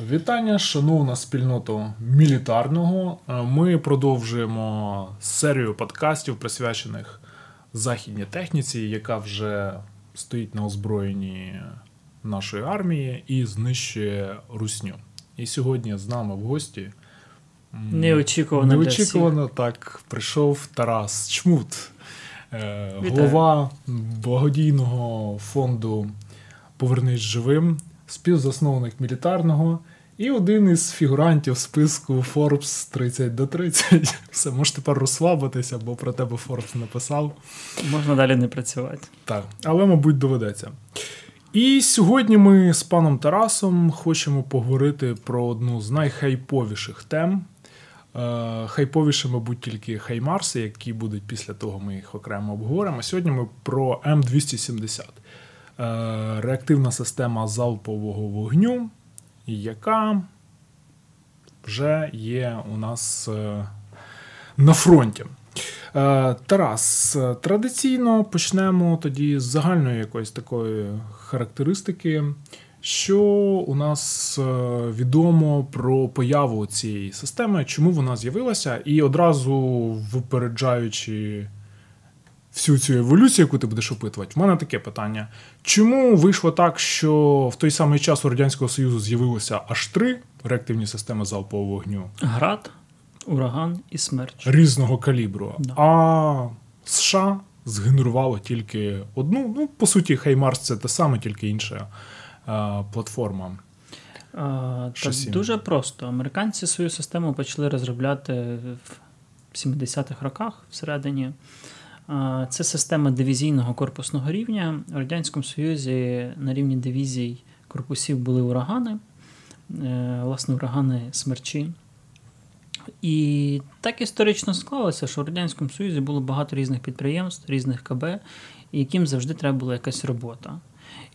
Вітання, шановна спільнота мілітарного. Е, Ми продовжуємо серію подкастів, присвячених західній техніці, яка вже стоїть на озброєнні нашої армії і знищує русню. І сьогодні з нами в гості Неочікувано неочікувано так прийшов Тарас Чмут, е, Вітаю. голова благодійного фонду Повернись живим, співзасновник мілітарного і один із фігурантів списку Forbes 30 до 30. Все, можеш тепер розслабитися, бо про тебе Forbes написав. Можна далі не працювати. Так, але, мабуть, доведеться. І сьогодні ми з паном Тарасом хочемо поговорити про одну з найхайповіших тем. Е, Хайповіше, мабуть, тільки Хаймарси, які будуть після того, ми їх окремо обговоримо. Сьогодні ми про М270. Е, Реактивна система залпового вогню, яка вже є у нас е, на фронті. Е, Тарас, традиційно почнемо тоді з загальної якоїсь такої характеристики. Що у нас відомо про появу цієї системи, чому вона з'явилася, і одразу випереджаючи всю цю еволюцію, яку ти будеш опитувати, в мене таке питання: чому вийшло так, що в той самий час у Радянського Союзу з'явилося аж три реактивні системи залпового вогню Град, ураган і смерч. різного калібру, Да. а США згенерувало тільки одну. Ну, по суті, Хаймарс це те саме, тільки інша е, платформа. Та дуже просто. Американці свою систему почали розробляти в 70-х роках всередині. Це система дивізійного корпусного рівня. У Радянському Союзі на рівні дивізій корпусів були урагани, е, власне, урагани смерчі. І так історично склалося, що в Радянському Союзі було багато різних підприємств, різних КБ, яким завжди треба була якась робота.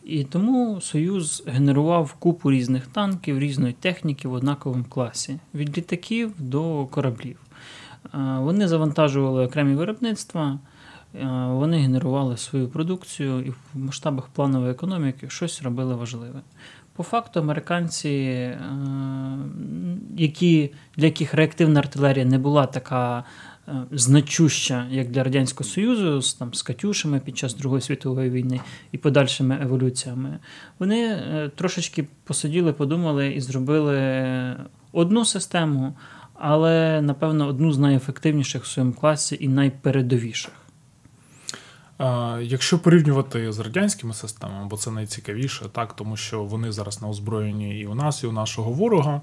І тому Союз генерував купу різних танків, різної техніки в однаковому класі, від літаків до кораблів. Е, Вони завантажували окремі виробництва, вони генерували свою продукцію і в масштабах планової економіки щось робили важливе. По факту, американці, е, які, для яких реактивна артилерія не була така е, значуща, як для Радянського Союзу, з, там, з Катюшами під час Другої світової війни і подальшими еволюціями, вони е, трошечки посиділи, подумали і зробили одну систему, але, напевно, одну з найефективніших в своєму класі і найпередовіших. Якщо порівнювати з радянськими системами, бо це найцікавіше, так, тому що вони зараз на озброєнні і у нас, і у нашого ворога.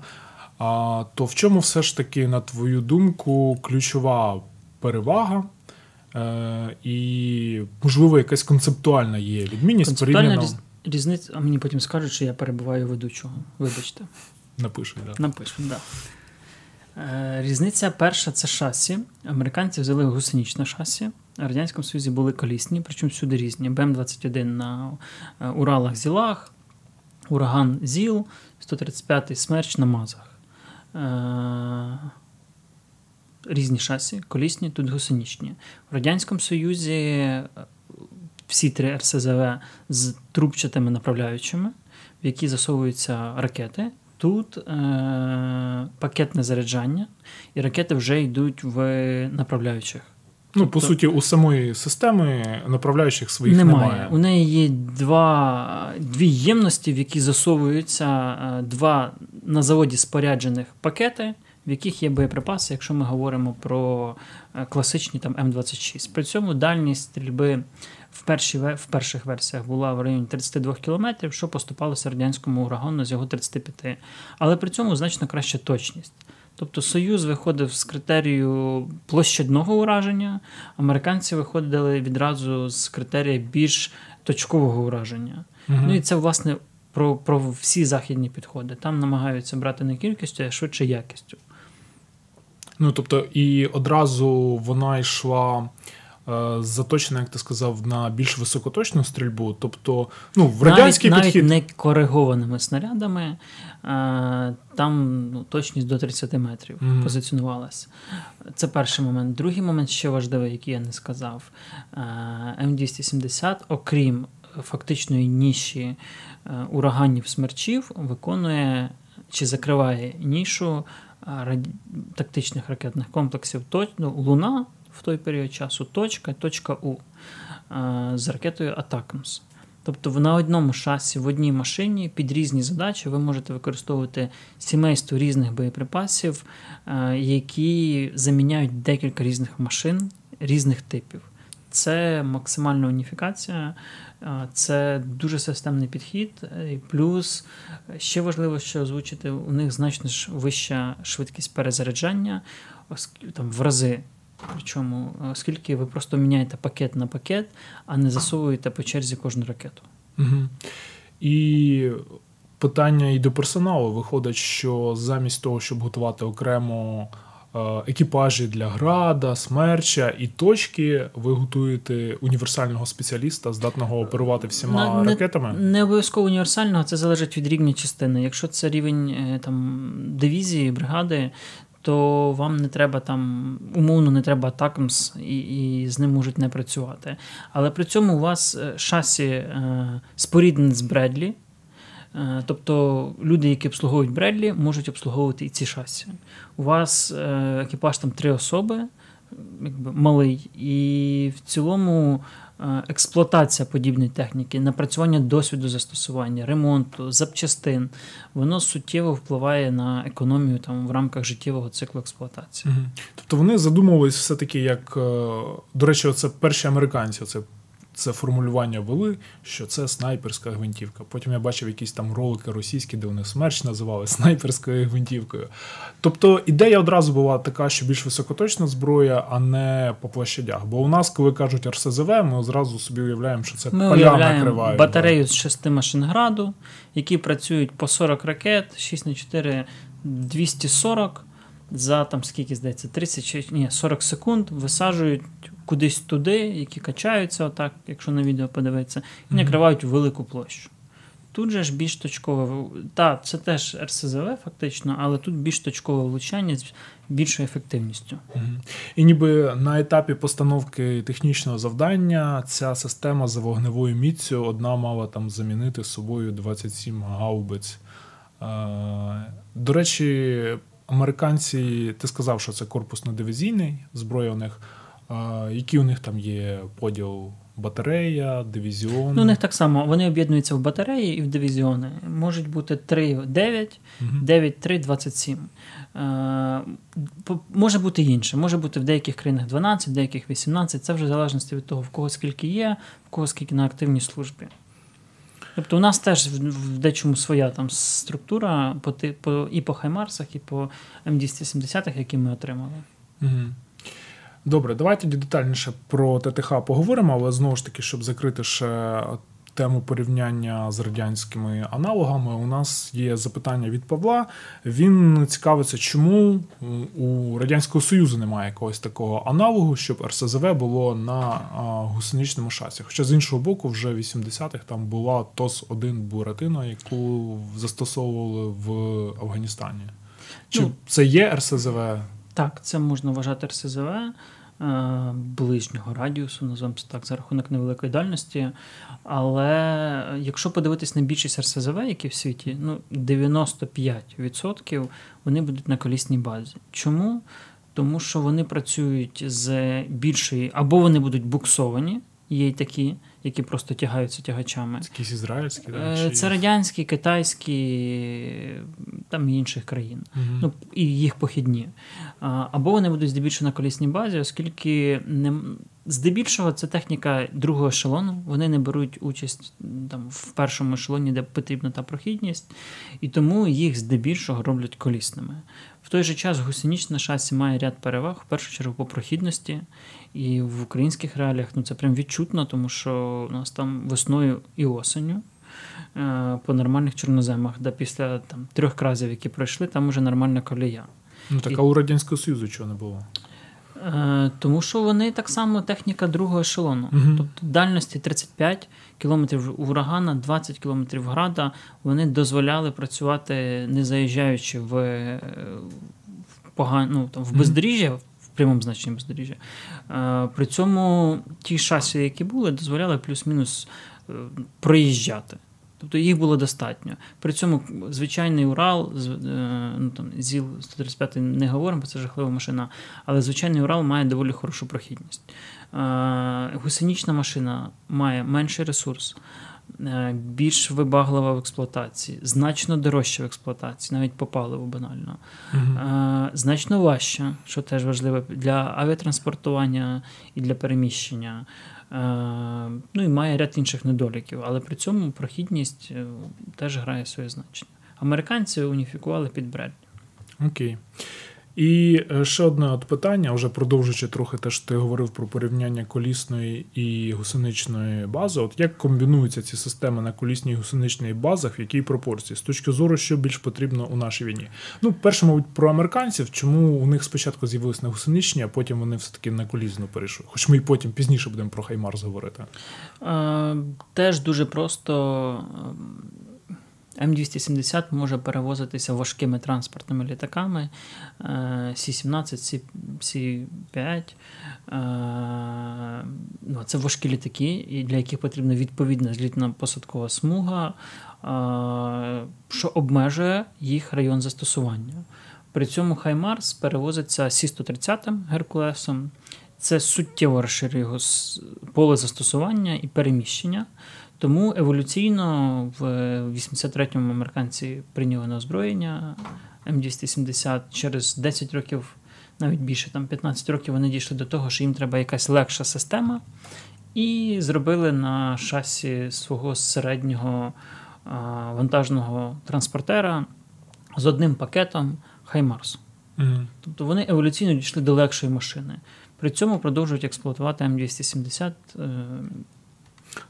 То в чому все ж таки, на твою думку, ключова перевага? Е, і, можливо, якась концептуальна є відмінність Концептуальна порівняно різ... різниця, а мені потім скажуть, що я перебуваю ведучого. Вибачте. напишуть. Да. Так. Да. Е, Різниця перша це шасі. Американці взяли гусеничне шасі. Радянському Союзі були колісні, причому всюди різні. БМ-21 на е, Уралах Зілах, Ураган Зіл, 135-й смерч на Мазах. Е, Різні шасі, колісні, тут гусеничні. В Радянському Союзі е, всі три РСЗВ з трубчатими направляючими, в які засовуються ракети. Тут е- пакетне заряджання, і ракети вже йдуть в направляючих. Ну, по суті, у самої системи направляючих своїх немає. немає. У неї є два, дві ємності, в які засовуються е, два на заводі споряджених пакети, в яких є боєприпаси, якщо ми говоримо про е, класичні там М26. При цьому дальність стрільби в, першій, ве- в перших версіях була в районі 32 км, що поступалося радянському урагану з його 35. Але при цьому значно краща точність. Тобто Союз виходив з критерію площадного ураження, американці виходили відразу з критерія більш точкового ураження. Мгм. Ну і це, власне, про, про всі західні підходи. Там намагаються брати не кількістю, а швидше якістю. Ну, тобто, і одразу вона йшла заточена, як ти сказав, на більш високоточну стрільбу. Тобто, ну, в радянський навіть, підхід. навіть не коригованими снарядами, а, там ну, точність до 30 метрів Мгм. позиціонувалася. Це перший момент. Другий момент ще важливий, який я не сказав. А, М270, окрім фактичної ніші е, ураганів смерчів, виконує чи закриває нішу тактичних ракетних комплексів ну, Луна в той період часу, точка, точка У з ракетою Атакамс. Тобто на одному шасі, в одній машині під різні задачі ви можете використовувати сімейство різних боєприпасів, які заміняють декілька різних машин різних типів. Це максимальна уніфікація, це дуже системний підхід. Плюс ще важливо, що озвучити, у них значно вища швидкість перезаряджання там, в рази. Причому, оскільки ви просто міняєте пакет на пакет, а не засовуєте по черзі кожну ракету. Угу. І питання і до персоналу виходить, що замість того, щоб готувати окремо е, екіпажі для града, смерча і точки, ви готуєте універсального спеціаліста, здатного оперувати всіма не, ракетами? Не обов'язково універсального, це залежить від рівня частини. Якщо це рівень е, там дивізії, бригади, то вам не треба там, умовно, не треба атакамс, і і з ним можуть не працювати. Але при цьому у вас е, шасі е, споріднене з Бредлі. Е, тобто люди, які обслуговують Бредлі, можуть обслуговувати і ці шасі. У вас е, екіпаж там три особи, якби малий, і в цілому експлуатація подібної техніки, напрацювання досвіду застосування, ремонту, запчастин, воно суттєво впливає на економію там в рамках життєвого циклу експлуатації. Угу. Тобто вони задумувались все-таки, як е, до речі, це перші американці. Це це формулювання вели, що це снайперська гвинтівка. Потім я бачив якісь там ролики російські, де вони смерч називали снайперською гвинтівкою. Тобто ідея одразу була така, що більш високоточна зброя, а не по площадях. Бо у нас, коли кажуть РСЗВ, ми одразу собі уявляємо, що це ми поля накривають. батарею з шести машин граду, які працюють по 40 ракет, 6 на 4 240. За там скільки здається, 30 ні, 40 секунд висаджують кудись туди, які качаються, отак, якщо на відео подивитися, і накривають велику площу. Тут же ж більш точкове, так, це теж РСЗВ фактично, але тут більш точкове влучання з більшою ефективністю. І ніби на етапі постановки технічного завдання ця система за вогневою міцю одна мала там замінити собою 27 гаубиць. До речі, американці, ти сказав, що це корпусно-дивізійний зброя у них. Які у них там є поділ? Батарея, дивізіон? Ну, у них так само. Вони об'єднуються в батареї і в дивізіони. Можуть бути 3, 9, угу. 9, 3, 27. Е, може бути інше. Може бути в деяких країнах 12, в деяких 18. Це вже в залежності від того, в кого скільки є, в кого скільки на активній службі. Тобто у нас теж в дечому своя там структура по, по, і по Хаймарсах, і по М270, які ми отримали. Угу. Добре, давайте тоді детальніше про ТТХ поговоримо, але знову ж таки, щоб закрити ще тему порівняння з радянськими аналогами, у нас є запитання від Павла. Він цікавиться, чому у Радянського Союзу немає якогось такого аналогу, щоб РСЗВ було на гусеничному шасі. Хоча з іншого боку, вже в 80-х там була ТОС-1 Буратино, яку застосовували в Афганістані. Чи ну, це є РСЗВ? Так, це можна вважати РСЗВ. Е, ближнього радіусу, називаємо це так, за рахунок невеликої дальності. Але якщо подивитись на більшість РСЗВ, які в світі, ну 95% вони будуть на колісній базі. Чому? Тому що вони працюють з більшої, або вони будуть буксовані, є й такі, які просто тягаються тягачами. Це якісь ізраїльські? Да, е, Це радянські, китайські, там інших країн, угу. ну і їх похідні. Або вони будуть здебільшого на колісній базі, оскільки не здебільшого це техніка другого ешелону. Вони не беруть участь там в першому ешелоні, де потрібна та прохідність, і тому їх здебільшого роблять колісними. В той же час гусенічна шасі має ряд переваг, в першу чергу по прохідності. І в українських реаліях ну, це прям відчутно, тому що у нас там весною і осенню е, по нормальних чорноземах, де після там, трьох кразів, які пройшли, там уже нормальна колія. Ну так, і... а у Радянського Союзу чого не було? Е, тому що вони так само техніка другого ешелону. Угу. Тобто дальності 35 кілометрів урагана, 20 кілометрів града, вони дозволяли працювати, не заїжджаючи в в, поган... ну, там, в бездоріжжя, в прямому значенні бездоріжжя. Е, при цьому ті шасі, які були, дозволяли плюс-мінус е, проїжджати. Тобто їх було достатньо. При цьому звичайний Урал, ну там ЗІЛ 135 не говоримо, бо це жахлива машина, але звичайний Урал має доволі хорошу прохідність. Гусенічна машина має менший ресурс. Е, більш вибаглива в експлуатації, значно дорожча в експлуатації, навіть по паливу банально, uh значно важча, що теж важливо для авіатранспортування і для переміщення. Е, ну і має ряд інших недоліків, але при цьому прохідність теж грає своє значення. Американці уніфікували під Бредлі. Окей. І е, ще одне от питання, вже продовжуючи трохи те, що ти говорив про порівняння колісної і гусеничної бази. От як комбінуються ці системи на колісній і гусеничній базах, в якій пропорції? З точки зору, що більш потрібно у нашій війні? Ну, перше, мабуть, про американців, чому у них спочатку з'явилися на гусеничні, а потім вони все-таки на колісну перейшли. Хоч ми і потім пізніше будемо про Хаймарс говорити. Е, Теж дуже просто М270 може перевозитися важкими транспортними літаками Сі-17, Сі-5. Ну, це важкі літаки, для яких потрібна відповідна злітна посадкова смуга, що обмежує їх район застосування. При цьому Хаймарс перевозиться Сі-130 Геркулесом. Це суттєво розширює його поле застосування і переміщення. Тому еволюційно в 83-му американці прийняли на озброєння М270 через 10 років, навіть більше, там 15 років вони дійшли до того, що їм треба якась легша система, і зробили на шасі свого середнього вантажного транспортера з одним пакетом Хаймарс. Mm-hmm. Тобто вони еволюційно дійшли до легшої машини. При цьому продовжують експлуатувати М270.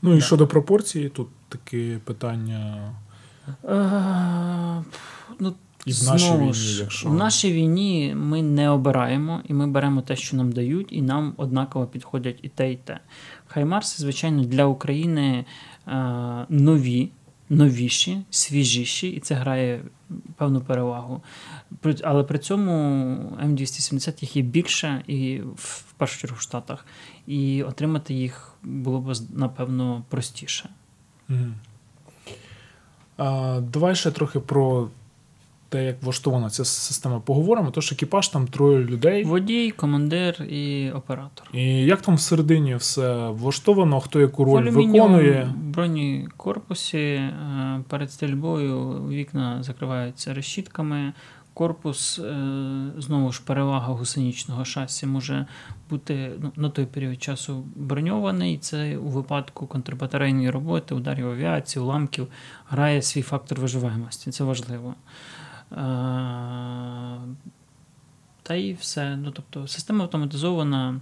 Ну і щодо пропорції, тут таке питання. Е, ну, І в нашій війні, якщо. В нашій війні ми не обираємо, і ми беремо те, що нам дають, і нам однаково підходять і те, і те. Хаймарси, звичайно, для України е, нові, новіші, свіжіші, і це грає певну перевагу. Але при цьому М270 їх є більше і в першу чергу в Штатах, і отримати їх було б напевно простіше. Mm. А, Давай ще трохи про те, як влаштована ця система, поговоримо. Тож екіпаж там троє людей. Водій, командир і оператор. І як там всередині все влаштовано, хто яку роль виконує? В бронекорпусі е, перед стрільбою вікна закриваються решітками. Корпус, е, знову ж перевага гусенічного шасі може бути ну, на той період часу броньований. Це у випадку контрбатарейної роботи, ударів авіації, уламків грає свій фактор виживаємості. Це важливо. Е, та і все. Ну, тобто, Система автоматизована.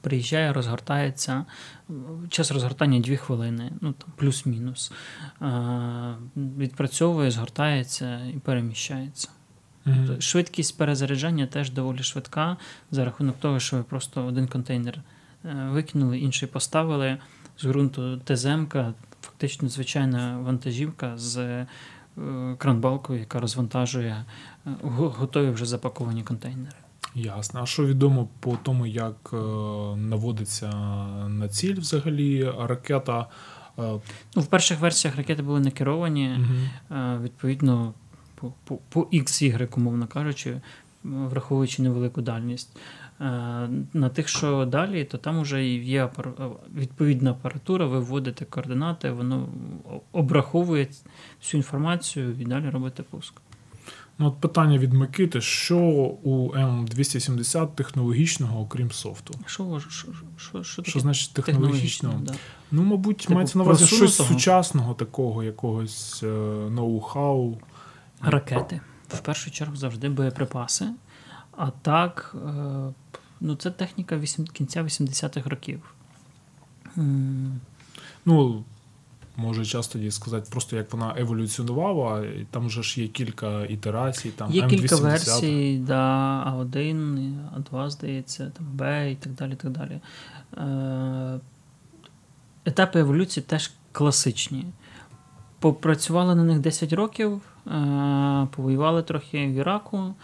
Приїжджає, розгортається. Час розгортання 2 хвилини, ну там плюс-мінус. Е, відпрацьовує, згортається і переміщається. Mm-hmm. Швидкість перезаряджання теж доволі швидка за рахунок того, що ви просто один контейнер е, викинули, інший поставили з ґрунту ТЗМка, фактично звичайна вантажівка з е, кранбалкою, яка розвантажує е, готові вже запаковані контейнери. Ясно. А що відомо по тому, як наводиться на ціль взагалі ракета? Ну, В перших версіях ракети були не керовані, угу. відповідно по по, по XY, умовно кажучи, враховуючи невелику дальність. Е, на тих, що далі, то там вже є відповідна апаратура, ви вводите координати, воно обраховує всю інформацію і далі робите пуск. Ну, от Питання від Микити: що у М270 технологічного, окрім софту? Що що, що, що, що значить технологічного? Да. Ну, мабуть, типу, мається на увазі щось сучасного такого, якогось е, ноу-хау. Ракети. В першу чергу завжди боєприпаси. А так, е, ну, це техніка кінця 80-х років. Ну, може час тоді сказати, просто як вона еволюціонувала, і там вже ж є кілька ітерацій. Там Є М270. кілька версій, да, А1, А2, здається, там Б і так далі. так далі. Е, етапи еволюції теж класичні. Попрацювали на них 10 років, е, повоювали трохи в Іраку.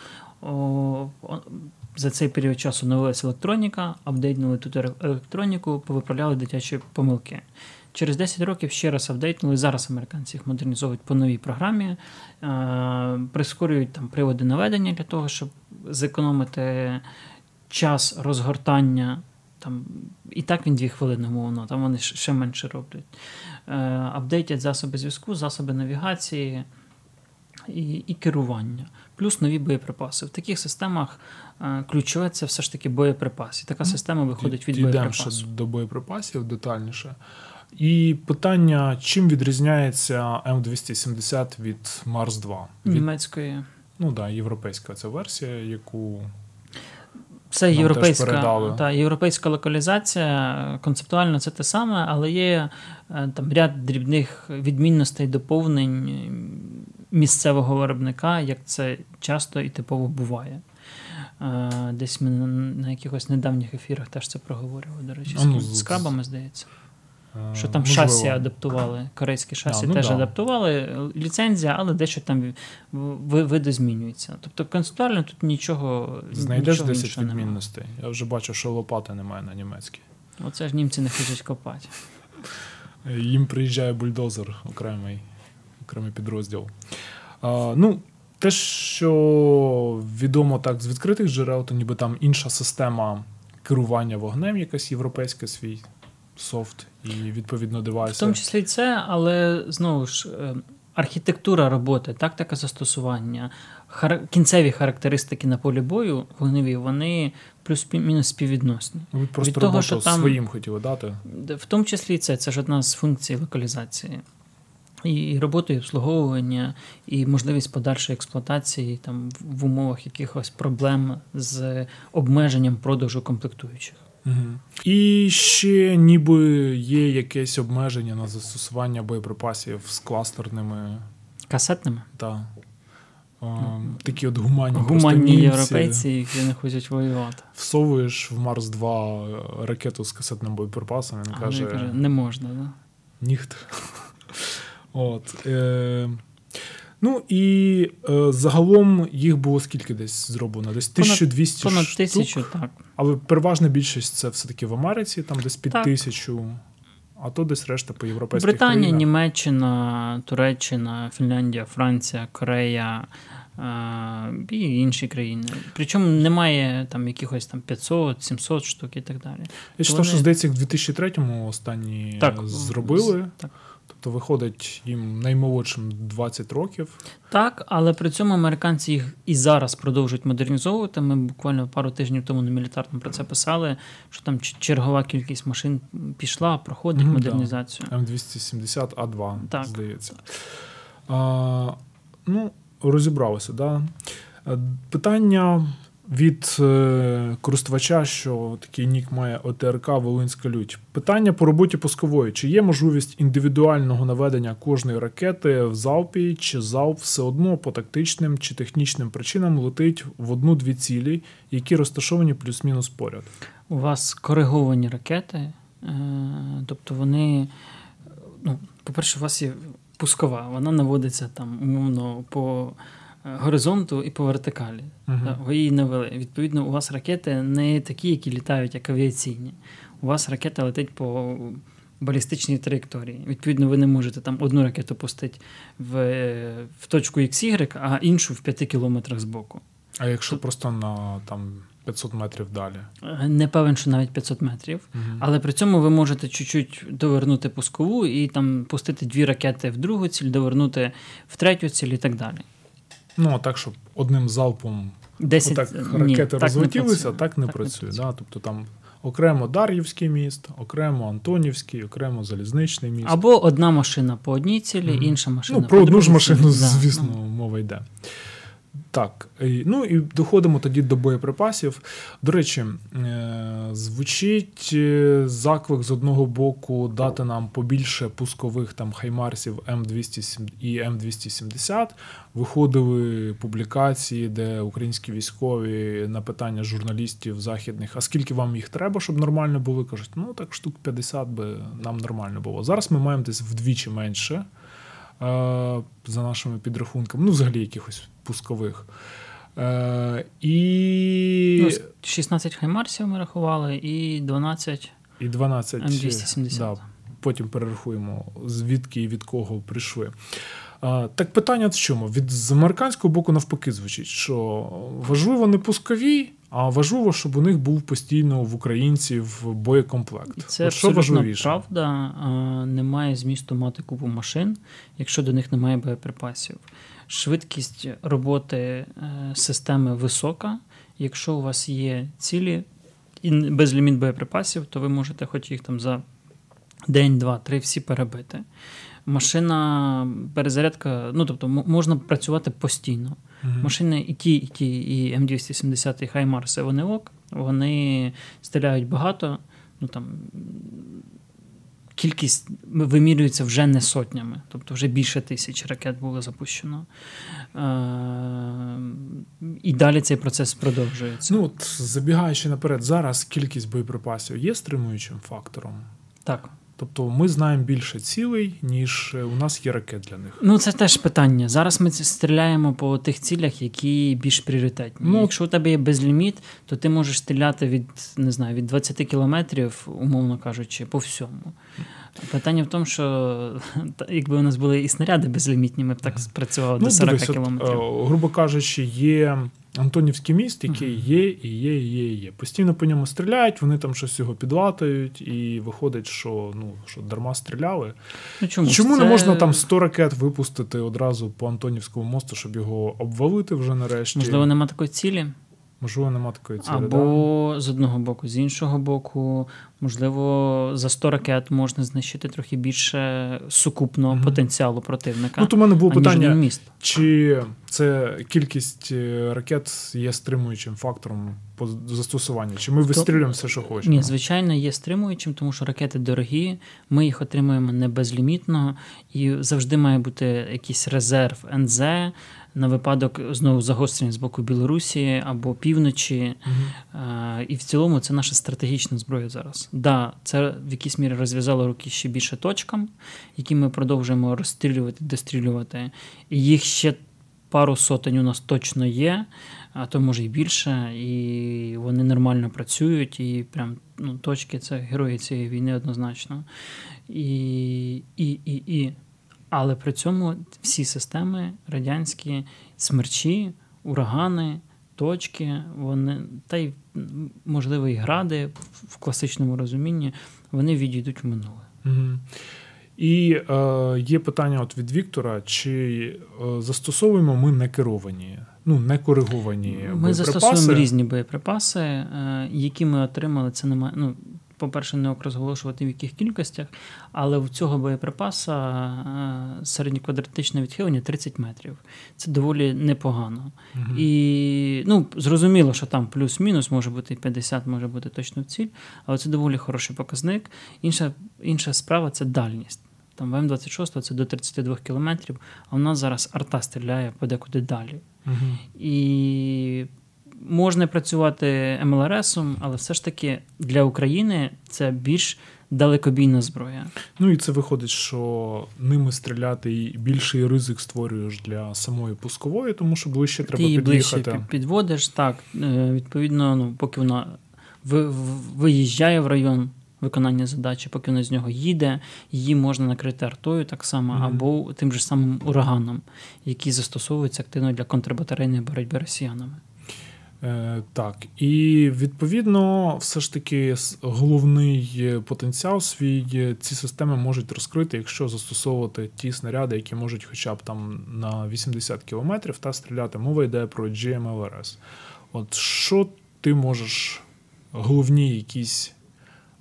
За цей період часу новилася електроніка, апдейтнули тут електроніку, повиправляли дитячі помилки. Через 10 років ще раз апдейтнули. Зараз американці їх модернізовують по новій програмі, е, прискорюють там приводи наведення для того, щоб зекономити час розгортання. Там, І так він 2 хвилини, умовно, там вони ще менше роблять. Е, Апдейтять засоби зв'язку, засоби навігації і і керування, плюс нові боєприпаси. В таких системах ключове це все ж таки боєприпаси. Така система виходить від боєприпасу. ще до боєприпасів детальніше. І питання: чим відрізняється М270 від Марс 2? Від... Німецької. Ну так, да, європейська це версія, яку. Це європейська та, європейська локалізація. Концептуально це те саме, але є е, там ряд дрібних відмінностей, доповнень місцевого виробника, як це часто і типово буває. Е, десь ми на якихось недавніх ефірах теж це проговорювали, до речі, з, ну, з крабами, здається. Е, Що там Можливо. шасі адаптували, корейські шасі а, ну теж да. адаптували, ліцензія, але дещо там видозмінюється. Тобто концептуально тут нічого. Знайдеш нічого 10 відмінностей. Я вже бачу, що лопати немає на німецькій. Оце ж німці не хочуть копати. Їм приїжджає бульдозер окремий окремий підрозділ. А, Ну, те, що відомо так з відкритих джерел, то ніби там інша система керування вогнем, якась європейська свій софт і відповідно девайси. В тому числі це, але знову ж. Е, архітектура роботи, тактика застосування, хар... кінцеві характеристики на полі бою вогневі, вони плюс-мінус співвідносні. Ви просто Від того, що там, своїм хотіли дати. В тому числі це це ж одна з функцій локалізації і роботу, і обслуговування, і можливість подальшої експлуатації там в умовах якихось проблем з обмеженням продажу комплектуючих. Угу. І ще ніби є якесь обмеження на застосування боєприпасів з кластерними касетними? Так. Такі от гуманні Гуманні європейці, які не хочуть воювати. Всовуєш в Марс 2 ракету з касетним боєприпасом, він а каже: каже, не можна, да? Ніхто. От. Е, Ну і е, загалом їх було скільки десь зроблено? Десь 1200 понад, понад штук. тисячу, так. Але переважна більшість це все-таки в Америці, там десь під так. тисячу, а то десь решта по європейських Британія, країнах. Німеччина, Туреччина, Фінляндія, Франція, Корея. І інші країни. Причому немає там якихось там 500-700 штук і так далі. Я читав, що здається, в 2003-му останні так, зробили. Так. Тобто виходить їм наймолодшим 20 років. Так, але при цьому американці їх і зараз продовжують модернізовувати. Ми буквально пару тижнів тому на мілітарному про це писали, що там чергова кількість машин пішла, проходить mm-hmm, модернізацію. М270 А2, так. здається. А, Ну, розібралося, да? Е, питання від е, користувача, що такий нік має ОТРК Волинська лють. Питання по роботі пускової: чи є можливість індивідуального наведення кожної ракети в залпі, чи залп все одно по тактичним чи технічним причинам летить в одну-дві цілі, які розташовані плюс-мінус поряд? У вас кориговані ракети, е, тобто вони, ну, по-перше, у вас є пускова, вона наводиться там умовно по. Горизонту і по вертикалі. Uh-huh. Ви її навели. Відповідно, у вас ракети не такі, які літають, як авіаційні. У вас ракета летить по балістичній траєкторії. Відповідно, ви не можете там одну ракету пустити в в точку XY, а іншу в 5 кілометрах збоку. А якщо Тут... просто на там 500 метрів далі? Е, не певен, що навіть 500 метрів. Uh-huh. Але при цьому ви можете чуть-чуть довернути пускову і там пустити дві ракети в другу ціль, довернути в третю ціль і так далі. Ну, а так, щоб одним залпом 10... отак ракети Ні, розлетілися, так, так не так працює. Не працює. Да? Тобто там окремо Дар'ївський міст, окремо Антонівський, окремо Залізничний міст. Або одна машина по одній цілі, mm-hmm. інша машина. Ну, про одну ж машину, звісно, да. мова йде. Так, ну і доходимо тоді до боєприпасів. До речі, е, звучить е, заклик з одного боку дати нам побільше пускових там хаймарсів М200 і М270. Виходили публікації, де українські військові на питання журналістів західних, а скільки вам їх треба, щоб нормально було? Кажуть, ну так штук 50 би нам нормально було. Зараз ми маємо десь вдвічі менше за нашими підрахунками, ну взагалі якихось пускових. Е, і... Ну, 16 хаймарсів ми рахували, і 12 і 12 М270. Да, потім перерахуємо, звідки і від кого прийшли. Так питання в чому? Від з американського боку навпаки звучить, що важливо не пускові, а важливо, щоб у них був постійно в українців боєкомплект. Це От що важливіше? правда. Немає змісту мати купу машин, якщо до них немає боєприпасів. Швидкість роботи е, системи висока. Якщо у вас є цілі і безліміт боєприпасів, то ви можете хоч їх там за день, два, три всі перебити машина, перезарядка, ну тобто можна працювати постійно. Uh-huh. Машини і ті, і ті, і М270, і Хаймарси, вони ок, вони стріляють багато, ну там. Кількість вимірюється вже не сотнями, тобто вже більше тисяч ракет було запущено. Е- І далі цей процес продовжується. Ну, от Забігаючи наперед, зараз кількість боєприпасів є стримуючим фактором? Так. Тобто ми знаємо більше цілей, ніж у нас є ракет для них. Ну це теж питання. Зараз ми стріляємо по тих цілях, які більш пріоритетні. Ну, Якщо у тебе є безліміт, то ти можеш стріляти від не знаю, від 20 кілометрів, умовно кажучи, по всьому. Питання в тому, що якби у нас були і снаряди безлімітні, ми б так спрацювали ну, до 40 дивись, кілометрів. От, грубо кажучи, є Антонівський міст, який є, і є, і є, і є. Постійно по ньому стріляють, вони там щось його підлатають, і виходить, що ну що дарма стріляли. Ну, Чому Чому це... не можна там 100 ракет випустити одразу по Антонівському мосту, щоб його обвалити вже нарешті? Можливо, нема такої цілі. Можливо, нема такої цілі. Або да? з одного боку, з іншого боку, можливо, за 100 ракет можна знищити трохи більше сукупного mm потенціалу противника. Ну, то в мене було питання, міст. чи це кількість е, ракет є стримуючим фактором по застосуванню? Чи ми вистрілюємо все, що хочемо? Ні, звичайно, є стримуючим, тому що ракети дорогі, ми їх отримуємо не безлімітно, і завжди має бути якийсь резерв НЗ на випадок знову загострення з боку Білорусі або півночі. Uh-huh. І в цілому це наша стратегічна зброя зараз. Да, це в якійсь мірі розв'язало руки ще більше точкам, які ми продовжуємо розстрілювати, дострілювати. І їх ще пару сотень у нас точно є, а то може і більше, і вони нормально працюють, і прям ну, точки це герої цієї війни однозначно. І, і, і, і але при цьому всі системи радянські смерчі, урагани, точки, вони, та й, можливо, і гради в класичному розумінні, вони відійдуть в минуле. Угу. І е, є питання от від Віктора: чи е, застосовуємо ми не керовані, ну не кориговані ми боєприпаси? застосовуємо різні боєприпаси, е, які ми отримали. Це немає. Ну по-перше, не розголошувати в яких кількостях, але у цього боєприпаса е, середньоквадратичне відхилення 30 метрів. Це доволі непогано. Угу. І ну, зрозуміло, що там плюс-мінус може бути 50, може бути точно в ціль, але це доволі хороший показник. Інша, Інша справа це дальність. Там в М26 це до 32 кілометрів, а у нас зараз арта стріляє подекуди далі. Угу. І можна працювати МЛРСом, але все ж таки для України це більш далекобійна зброя. Ну і це виходить, що ними стріляти і більший ризик створюєш для самої пускової, тому що ближче треба Ти її під'їхати. ближче підводиш, так. Е, відповідно, ну, поки вона виїжджає в район. Виконання задачі, поки вона з нього їде, її можна накрити артою так само, mm-hmm. або тим же самим ураганом, який застосовується активно для контрбатарейної боротьби росіянами. Е, так, і відповідно, все ж таки, головний потенціал свій ці системи можуть розкрити, якщо застосовувати ті снаряди, які можуть, хоча б там на 80 кілометрів та стріляти. Мова йде про GMLRS. От що ти можеш головні якісь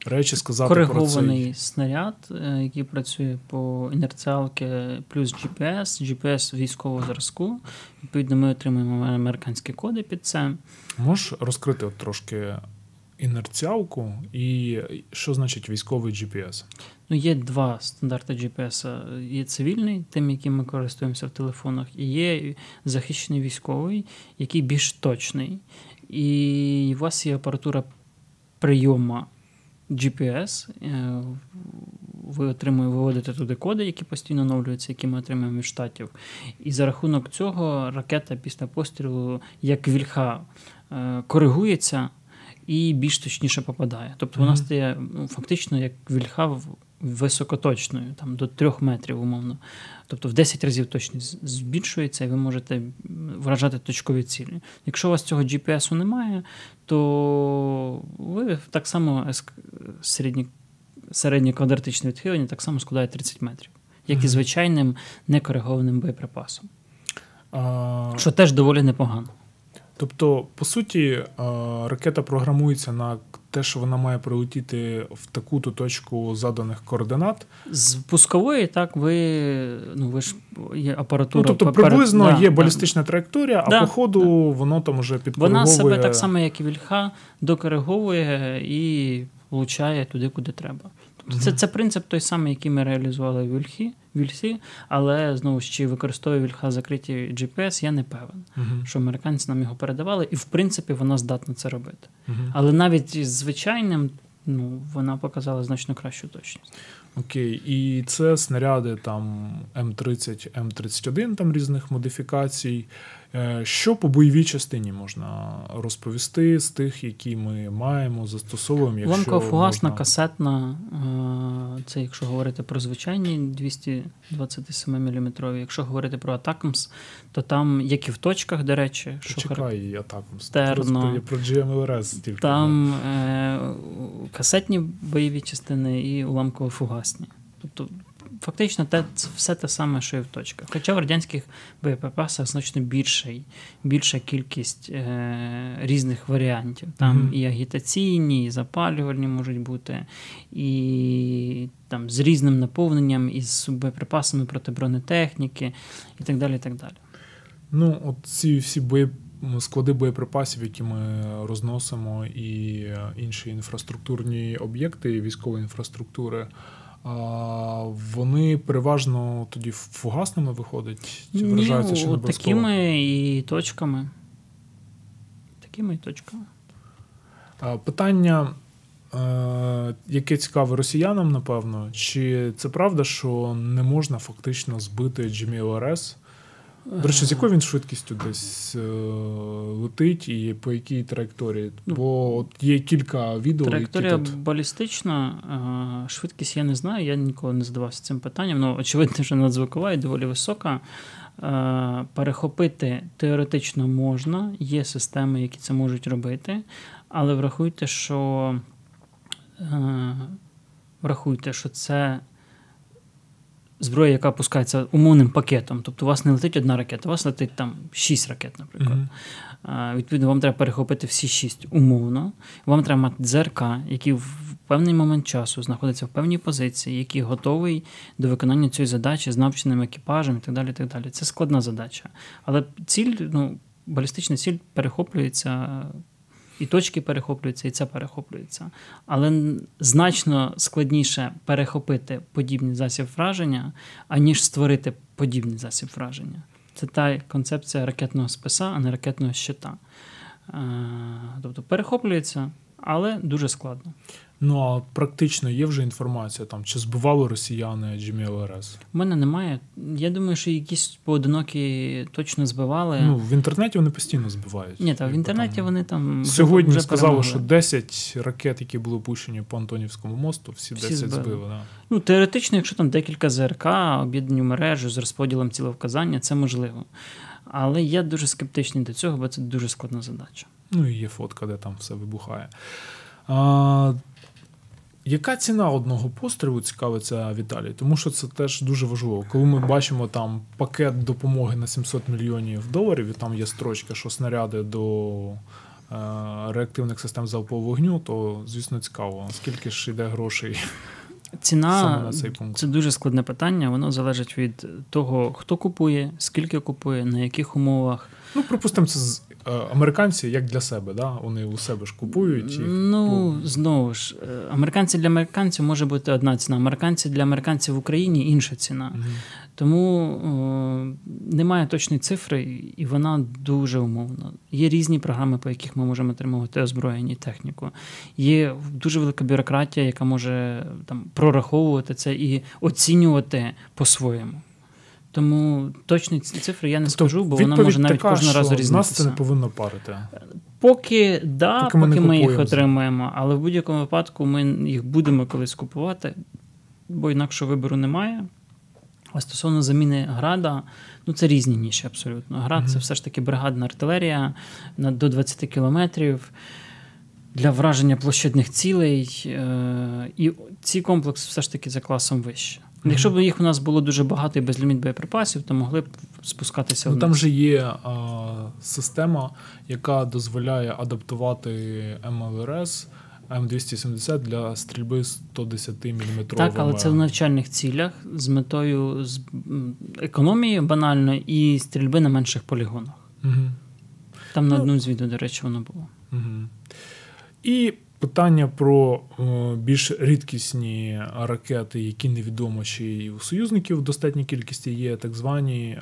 речі сказати коригований про цей... снаряд, е, який працює по інерціалки плюс GPS, GPS військового зразку. Відповідно, ми отримуємо американські коди під це. Можеш розкрити от трошки інерціалку і що значить військовий GPS? Ну, Є два стандарти GPS. Є цивільний, тим, яким ми користуємося в телефонах, і є захищений військовий, який більш точний. І у вас є апаратура прийому GPS. Е, ви отримуєте, виводите туди коди, які постійно оновлюються, які ми отримуємо від штатів. І за рахунок цього ракета після пострілу, як вільха, е, коригується і більш точніше попадає. Тобто вона стає ну, фактично як вільха високоточною, там до 3 метрів, умовно. Тобто в 10 разів точність збільшується, і ви можете вражати точкові цілі. Якщо у вас цього GPS немає, то ви так само середні, середнє квадратичне відхилення так само складає 30 метрів, як і звичайним некоригованим боєприпасом. А... Що теж доволі непогано. Тобто, по суті, ракета програмується на те, що вона має прилетіти в таку-то точку заданих координат. З пускової, так, ви ну ви ж є апаратура. Ну, Тобто, приблизно да, є балістична да. траєкторія, а да, по ходу воно там вже підкориговує. Вона себе так само, як і вільха, докориговує і влучає туди, куди треба. Тобто, це це принцип той самий, який ми реалізували в Вільхі. Вільсі, але знову ж чи використовує Вільха закриті GPS, я не певен, uh-huh. що американці нам його передавали, і в принципі вона здатна це робити. Uh-huh. Але навіть з звичайним ну, вона показала значно кращу точність. Окей, і це снаряди там М30, М31, там різних модифікацій. Е, що по бойовій частині можна розповісти з тих, які ми маємо, застосовуємо? якщо Ламкова-фугасна, можна... касетна, е, це якщо говорити про звичайні 227 мм. Якщо говорити про Атакмс, то там, як і в точках, до речі, що Чекай, Атакмс. Терно, про GMLRS тільки. Там е, касетні бойові частини і уламково-фугасні. Тобто фактично те, все те саме, що і в точках. Хоча в радянських боєприпасах значно більший, більша кількість е, різних варіантів. Там mm-hmm. і агітаційні, і запалювальні можуть бути, і там з різним наповненням, і з боєприпасами проти бронетехніки, і так далі. і так далі. Ну, от ці всі бої. Склади боєприпасів, які ми розносимо, і е, інші інфраструктурні об'єкти військової інфраструктури, вони переважно тоді фугасними виходять? Чи вражаються чи не Такими і точками. Такими і точками. Питання, е, яке цікаве росіянам, напевно, чи це правда, що не можна фактично збити GMLRS до речі, з якою він швидкістю десь е, летить і по якій траєкторії? Ну, Бо от є кілька відео. Траєкторія які тут... балістична, е, швидкість я не знаю, я ніколи не задавався цим питанням. Ну, очевидно, що надзвукова і доволі висока. Е, перехопити теоретично можна, є системи, які це можуть робити, але врахуйте, що врахуйте, що це зброя, яка пускається умовним пакетом. Тобто у вас не летить одна ракета, у вас летить там шість ракет, наприклад. Mm-hmm. Відповідно, вам треба перехопити всі шість умовно. Вам треба мати ДЗРК, який в певний момент часу знаходиться в певній позиції, який готовий до виконання цієї задачі з навченим екіпажем і так далі. так далі. Це складна задача. Але ціль, ну, балістична ціль перехоплюється і точки перехоплюються, і це перехоплюється. Але значно складніше перехопити подібний засіб враження, аніж створити подібний засіб враження. Це та концепція ракетного списа, а не ракетного щита. Е, тобто перехоплюється, але дуже складно. Ну а практично є вже інформація там, чи збивали росіяни GMLRS? У мене немає. Я думаю, що якісь поодинокі точно збивали. Ну в інтернеті вони постійно збивають. Ні, так в інтернеті там... вони там сьогодні вже сказали, перемогли. що 10 ракет, які були пущені по Антонівському мосту, всі, всі 10 збили. збили да. Ну теоретично, якщо там декілька ЗРК, об'єднані мережі з розподілом цілевказання, це можливо. Але я дуже скептичний до цього, бо це дуже складна задача. Ну і є фотка, де там все вибухає. А, яка ціна одного пострілу цікавиться Віталій? Тому що це теж дуже важливо. Коли ми бачимо там пакет допомоги на 700 мільйонів доларів, і там є строчка, що снаряди до е, реактивних систем залпового вогню, то звісно цікаво, скільки ж йде грошей. Ціна Саме на цей пункт. це дуже складне питання. Воно залежить від того, хто купує, скільки купує, на яких умовах. Ну, припустимо, це американці як для себе, да? вони у себе ж купують. Їх. Ну, знову ж, е, американці для американців може бути одна ціна, американці для американців в Україні інша ціна. Угу. Тому о, немає точної цифри, і вона дуже умовна. Є різні програми, по яких ми можемо отримувати озброєння і техніку. Є дуже велика бюрократія, яка може там прораховувати це і оцінювати по-своєму. Тому точні цифри я не тобто, скажу, бо вона може навіть така, кожного разу різнитися. Нас це не повинно парити. Поки да, поки, поки ми, ми їх отримаємо, але в будь-якому випадку ми їх будемо колись купувати. бо інакше вибору немає. А стосовно заміни града, ну це різні ніші абсолютно. Град mm-hmm. це все ж таки бригадна артилерія на до 20 кілометрів для враження площадних цілей. Е- і ці комплекси все ж таки за класом вище. Mm-hmm. Якщо б їх у нас було дуже багато і безліміт боєприпасів, то могли б спускатися. Ну, Там же є а, система, яка дозволяє адаптувати МЛРС. М270 для стрільби 110 мм. Так, але це в навчальних цілях з метою з економії банально і стрільби на менших полігонах. Угу. Там на ну, одну з відео, до речі, воно було. Угу. І питання про о, більш рідкісні ракети, які невідомо чи у союзників в достатній кількості є так звані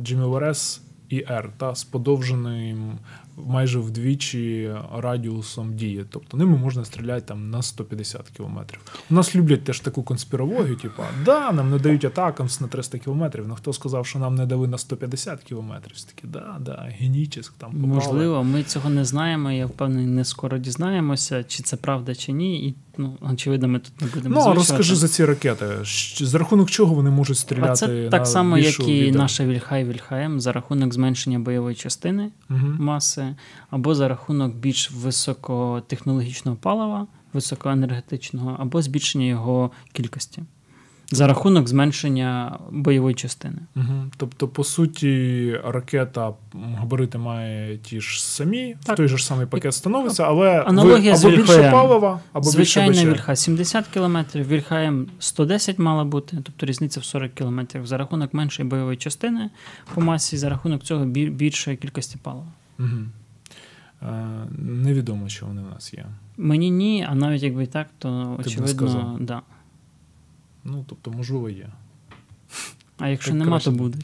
GMLRS і Р та з подовженим майже вдвічі радіусом дії. Тобто ними можна стріляти там на 150 кілометрів. У нас люблять теж таку конспірологію, типу, да, нам не дають атакам на 300 кілометрів. Ну хто сказав, що нам не дали на 150 кілометрів? Такі, да, да, генічиск там попали. Можливо, ми цього не знаємо. Я впевнений, не скоро дізнаємося, чи це правда, чи ні. І ну, очевидно, ми тут не будемо. Ну, розкажи за ці ракети. За рахунок чого вони можуть стріляти? А це так само, як і відео. наша Вільхай Вільхаєм, за рахунок зменшення бойової частини угу. маси, або за рахунок більш високотехнологічного палива, високоенергетичного, або збільшення його кількості за рахунок зменшення бойової частини. Угу. Тобто, по суті, ракета габарити має ті ж самі, так. в той же ж самий пакет становиться, але Аналогія ви, або більше палива, або Звичайна більше вільха 70 км, вільха М 110 мала бути, тобто різниця в 40 км за рахунок меншої бойової частини по масі, за рахунок цього більшої кількості палива. Угу. Невідомо, що вони в нас є. Мені ні, а навіть якби так, то Ти очевидно, да. Ну, тобто, можливо, є. А якщо так нема, краще. то буде.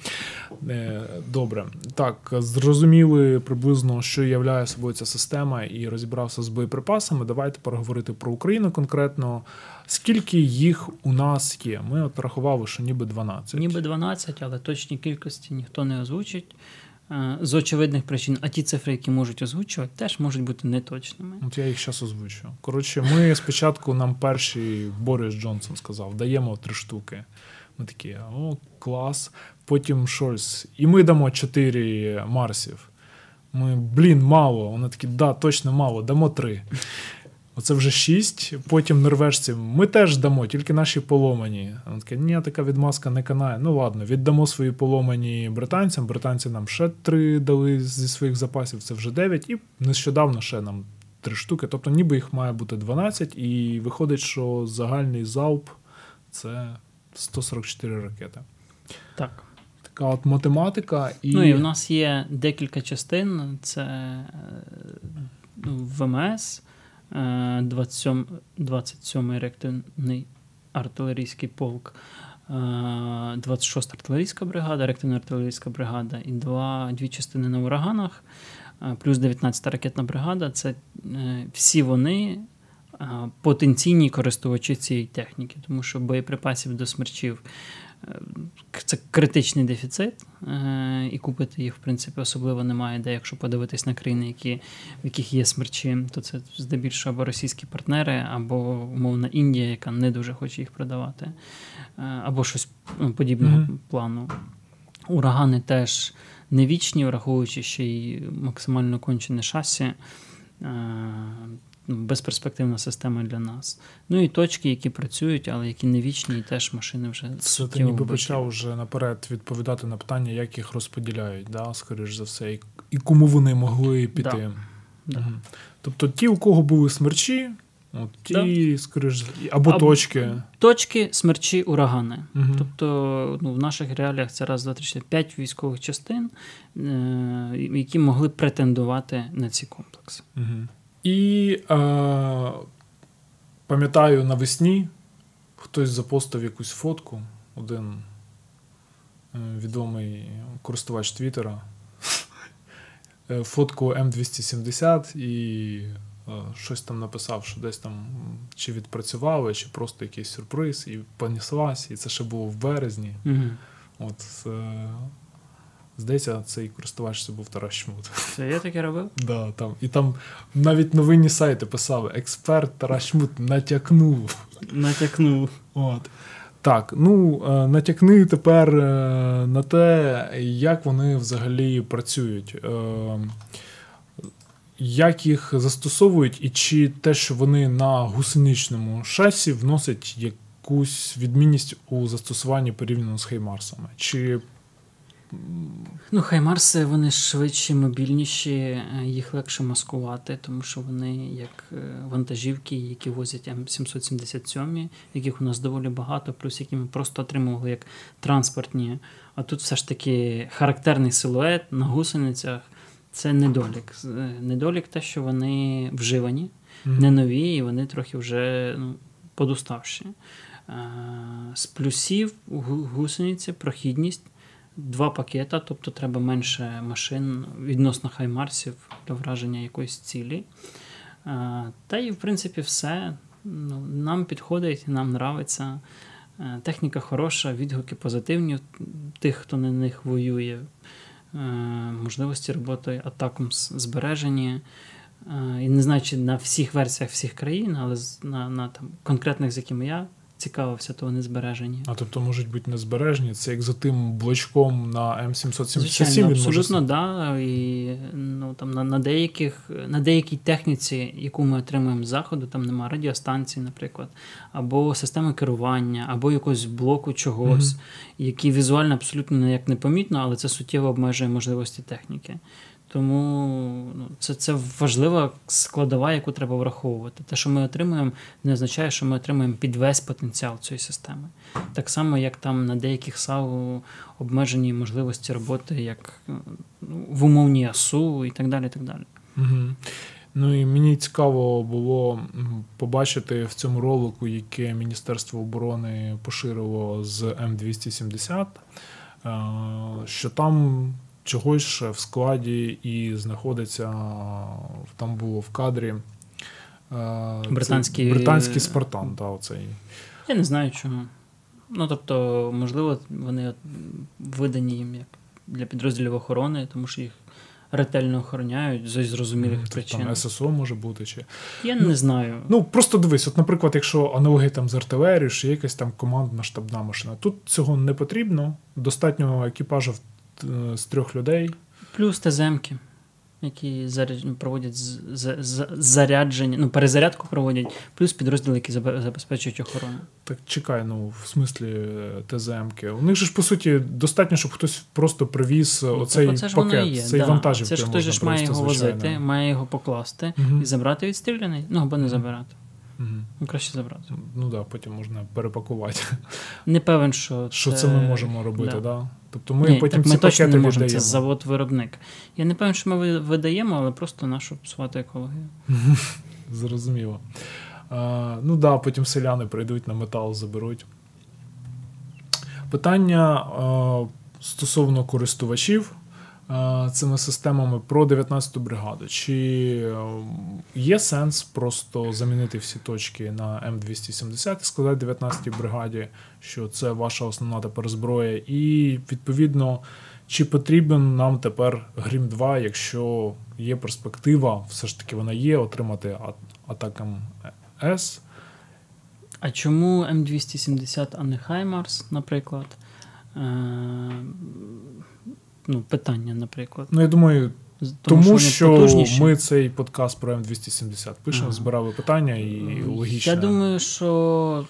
Е, добре. Так, зрозуміли приблизно, що являє собою ця система, і розібрався з боєприпасами. Давайте переговорити про Україну конкретно. Скільки їх у нас є? Ми от рахували, що ніби 12. Ніби 12, але точні кількості ніхто не озвучить. Е, з очевидних причин, а ті цифри, які можуть озвучувати, теж можуть бути неточними. От я їх зараз озвучу. Коротше, ми спочатку нам перший Борис Джонсон сказав, даємо три штуки. Ми такі, о, клас. Потім Шольц. І ми дамо чотири Марсів. Ми, блін, мало. Вони такі, да, точно мало, дамо три. Оце вже шість. Потім норвежці ми теж дамо, тільки наші поломані. Вона така, ні, така відмазка не канає. Ну ладно, віддамо свої поломані британцям. Британці нам ще три дали зі своїх запасів, це вже дев'ять, і нещодавно ще нам три штуки. Тобто, ніби їх має бути 12, і виходить, що загальний залп це 144 ракети. Так. Така от математика. І... Ну і в нас є декілька частин: це е, ВМС. 27 27-й реактивний артилерійський полк, 26-та артилерійська бригада, реактивна артилерійська бригада і два, дві частини на ураганах, плюс 19-та ракетна бригада. Це е, всі вони потенційні користувачі цієї техніки, тому що боєприпасів до смерчів Е, це критичний дефіцит, е, і купити їх, в принципі, особливо немає. Де, якщо подивитись на країни, які, в яких є смерчі, то це здебільшого або російські партнери, або умовна Індія, яка не дуже хоче їх продавати, е, або щось ну, подібного mm-hmm. плану. Урагани теж не вічні, враховуючи ще й максимально кончене шасі. Ну, безперспективна система для нас. Ну і точки, які працюють, але які не вічні, і теж машини вже Це ти ніби почав вже наперед відповідати на питання, як їх розподіляють, да, скоріш за все, і кому вони могли піти. Да. Угу. Тобто ті, у кого були смерчі, от ті, да. скоріш, або, або точки. Точки, смерчі, урагани. Угу. Тобто ну, в наших реаліях це раз, два, три, чотири, п'ять військових частин, е- які могли претендувати на ці комплекси. Угу. І е, пам'ятаю навесні хтось запостив якусь фотку, один е, відомий користувач Твіттера, е, фотку М270 і е, щось там написав, що десь там чи відпрацювали, чи просто якийсь сюрприз, і понеслась, і це ще було в березні. Угу. От, е, Здається, цей користувач це був Тарас Шмут. Це я таке робив? Да, там. І там навіть новинні сайти писали: експерт Тарас Шмут натякнув. Натякнув. От. Так, ну е, натякни тепер е, на те, як вони взагалі працюють, е, як їх застосовують, і чи те, що вони на гусеничному шасі вносять якусь відмінність у застосуванні порівняно з Хеймарсами? Чи Ну, Хаймарси вони швидші, мобільніші, е, їх легше маскувати, тому що вони як е, вантажівки, які возять М777, яких у нас доволі багато, плюс які ми просто отримували як транспортні. А тут все ж таки характерний силует на гусеницях це недолік. Е, недолік те, що вони вживані, не нові, і вони трохи вже ну, подуставші. З плюсів гусениці прохідність два пакета, тобто треба менше машин відносно хаймарсів для враження якоїсь цілі. Та і, в принципі, все. Ну, Нам підходить, нам нравиться. Техніка хороша, відгуки позитивні тих, хто на них воює. Можливості роботи атаком збережені. І не знаю, чи на всіх версіях всіх країн, але на на там, конкретних, з якими я цікавився, то вони збережені. А тобто можуть бути незбережені? Це як за тим блочком на М777 Звичайно, він абсолютно, може... да. І ну, там, на на, деяких, на деякій техніці, яку ми отримуємо з заходу, там немає радіостанції, наприклад, або системи керування, або якогось блоку чогось, mm-hmm. який візуально абсолютно ніяк не помітно, але це суттєво обмежує можливості техніки. Тому ну, це це важлива складова, яку треба враховувати. Те, що ми отримуємо, не означає, що ми отримуємо під весь потенціал цієї системи. Так само, як там на деяких САУ обмежені можливості роботи, як ну, в умовній АСУ і так далі. І так далі. Угу. Ну і мені цікаво було побачити в цьому ролику, яке Міністерство оборони поширило з М270, що там чогось ще в складі і знаходиться, там було в кадрі британський британський Спартан. Та, оцей. Я не знаю чому. Ну, тобто, можливо, вони видані їм як для підрозділів охорони, тому що їх ретельно охороняють з зрозумілих mm, причин. Там ССО може бути чи. Я не знаю. Ну, просто дивись, от, наприклад, якщо аналоги там з артилерії, чи якась там командна штабна машина, тут цього не потрібно. Достатньо екіпажів Е, з трьох людей. Плюс ТЗМки, які проводять зарядження, ну, перезарядку проводять, плюс підрозділи, які забезпечують охорону. Так чекай, ну, в смислі е, ТЗМки. У них же ж, по суті, достатньо, щоб хтось просто привіз ну, оцей так, це пакет, є, цей да. вантажівки. Це ж хтось ж має його звичайно. возити, має його покласти угу. і забрати відстріляний, ну або не забирати. Ну, краще забрати. Ну так, да, потім можна перепакувати. Не певен, що це... Що це ми можемо робити, так? Да. Да? Тобто ми Ні, потім так ці ми точно не можемо, це завод-виробник. Я не певен, що ми видаємо, але просто нашу псувати екологію. Зрозуміло. А, Ну так, да, потім селяни прийдуть на метал, заберуть. Питання а, стосовно користувачів цими системами про 19-ту бригаду. Чи є сенс просто замінити всі точки на М270 і сказати 19-й бригаді, що це ваша основна тепер зброя, і відповідно. Чи потрібен нам тепер Грім 2, якщо є перспектива, все ж таки вона є, отримати ATACM S? А чому М270, а не Хаймарс, наприклад? Е, ну, питання, наприклад. Ну, я думаю, тому, тому що, що ми цей подкаст про М270 пишемо, ага. збирали питання і логічно. Я думаю, що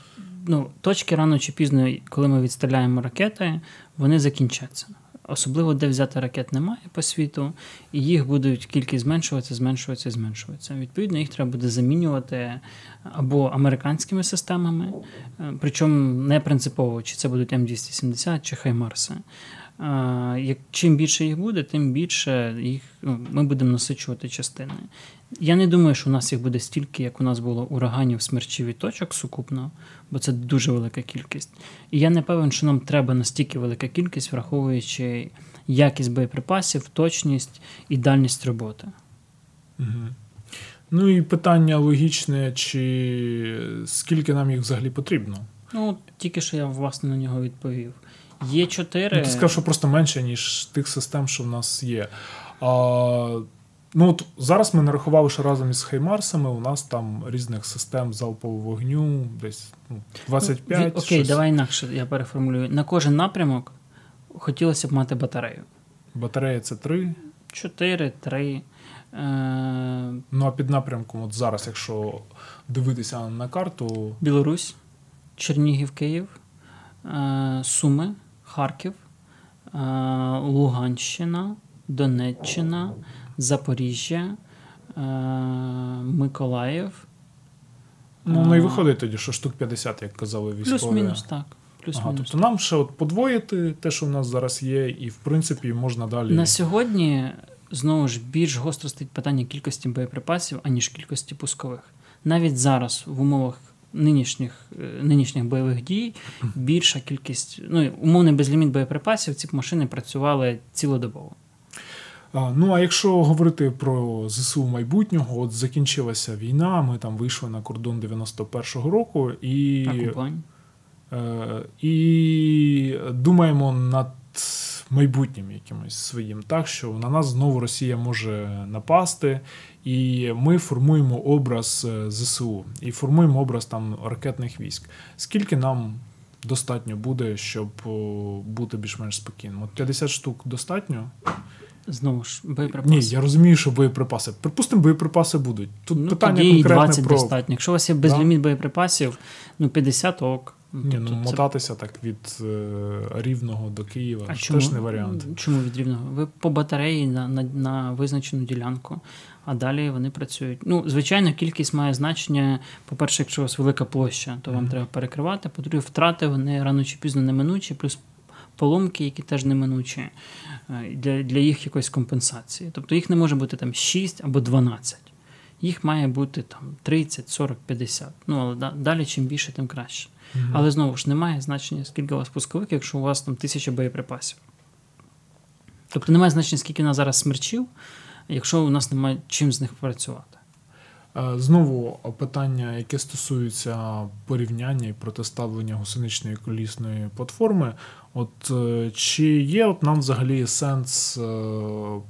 ну, точки рано чи пізно, коли ми відстріляємо ракети, вони закінчаться. Особливо, де взяти ракет немає по світу, і їх будуть кількість зменшуватися, зменшуватися, зменшуватися. Відповідно, їх треба буде замінювати або американськими системами, е, причому не принципово, чи це будуть М270 чи Хаймарси. Як чим більше їх буде, тим більше їх ну, ми будемо насичувати частини. Я не думаю, що у нас їх буде стільки, як у нас було ураганів смерчів і точок сукупно, бо це дуже велика кількість. І я не певен, що нам треба настільки велика кількість, враховуючи якість боєприпасів, точність і дальність роботи. Угу. Ну і питання логічне, чи скільки нам їх взагалі потрібно? Ну, тільки що я власне на нього відповів Є 4. Ну, ти сказав, що просто менше, ніж тих систем, що в нас є. А, Ну, от Зараз ми нарахували, що разом із Хаймарсами у нас там різних систем залпового вогню, десь ну, 25. Ну, окей, щось. давай інакше, я переформулюю. На кожен напрямок хотілося б мати батарею. Батарея це 3. 4, 3. Е... Ну, а під напрямком, от зараз, якщо дивитися на карту. Білорусь, Чернігів, Київ, е... Суми, Харків, е... Луганщина, Донеччина, Запоріжжя, е... Миколаїв. Ну, не виходить тоді, що штук 50, як казали військові. Плюс-мінус, так. Плюс-мінус. Ага, тобто нам ще от подвоїти те, що в нас зараз є, і в принципі можна далі. На сьогодні знову ж більш гостро стоїть питання кількості боєприпасів, аніж кількості пускових. Навіть зараз в умовах нинішніх нинішніх бойових дій. Більша кількість, ну умовний безліміт боєприпасів, ці машини працювали цілодобово. Ну, а якщо говорити про ЗСУ майбутнього, от закінчилася війна, ми там вийшли на кордон 91-го року і е, і думаємо над майбутнім якимось своїм, так що на нас знову Росія може напасти, і ми формуємо образ е, ЗСУ і формуємо образ там ракетних військ. Скільки нам достатньо буде, щоб бути більш-менш спокійним? От 50 штук достатньо. Знову ж, боєприпаси. Ні, я розумію, що боєприпаси. Припустимо, боєприпаси будуть. Тут ну, питання тоді конкретне 20 про... достатньо. Якщо у вас є безліміт да? боєприпасів, ну 50 ок. Ні, ну це... мотатися так від е, Рівного до Києва а чому? теж не варіант. Чому від Рівного? Ви по батареї на, на, на визначену ділянку, а далі вони працюють. Ну, звичайно, кількість має значення. По-перше, якщо у вас велика площа, то вам mm-hmm. треба перекривати. По-друге, втрати вони рано чи пізно неминучі, плюс поломки, які теж неминучі, для для їх якоїсь компенсації. Тобто їх не може бути там 6 або 12. Їх має бути там 30, 40, 50. Ну, але далі, чим більше, тим краще. Mm-hmm. Але знову ж немає значення, скільки у вас пусковик, якщо у вас там тисяча боєприпасів. Тобто немає значення, скільки у нас зараз смерчів, якщо у нас немає чим з них працювати. Знову питання, яке стосується порівняння і протиставлення гусеничної колісної платформи. От е, чи є от нам взагалі сенс е,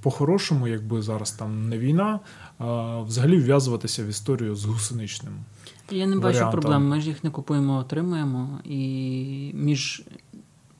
по-хорошому, якби зараз там не війна, взагалі вв'язуватися в історію з гусеничним? Я не бачу проблем. Ми ж їх не купуємо, отримуємо, і між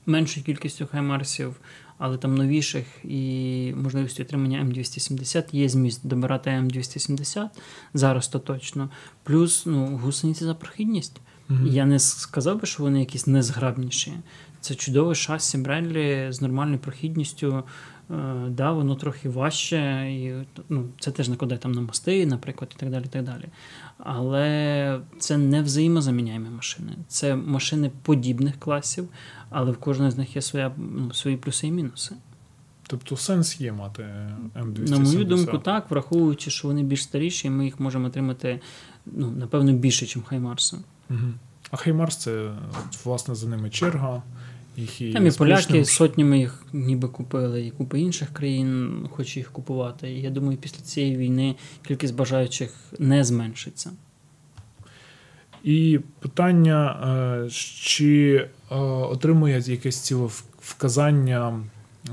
меншою кількістю хаймарсів, але там новіших і можливістю отримання М270 є зміст добирати М270 зараз то точно. Плюс ну, гусениці за прохідність. Mm-hmm. Я не сказав би, що вони якісь незграбніші. Це чудове шасі Бренлі з нормальною прохідністю. Е, да, Воно трохи важче, і ну, це теж накладає там на мости, наприклад, і так далі. і так далі. Але це не взаємозаміняємі машини. Це машини подібних класів, але в кожної з них є своя, ну, свої плюси і мінуси. Тобто сенс є мати М270? На мою думку, так, враховуючи, що вони більш старіші, і ми їх можемо отримати ну, напевно більше, ніж Хаймарси. Угу. А Хаймарс це власне за ними черга. Їх і Там і поляки сотнями їх ніби купили, і купи інших країн хоче їх купувати. І я думаю, після цієї війни кількість бажаючих не зменшиться. І питання, е, чи е, отримує якесь цілевказання е,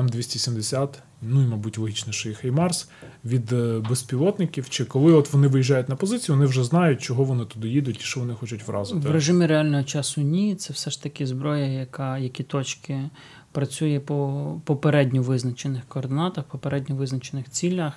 М270 ну і, мабуть, логічно, що і Хаймарс від е, безпілотників, чи коли от вони виїжджають на позицію, вони вже знають, чого вони туди їдуть і що вони хочуть вразити. В режимі реального часу ні. Це все ж таки зброя, яка які точки працює по попередньо визначених координатах, попередньо визначених цілях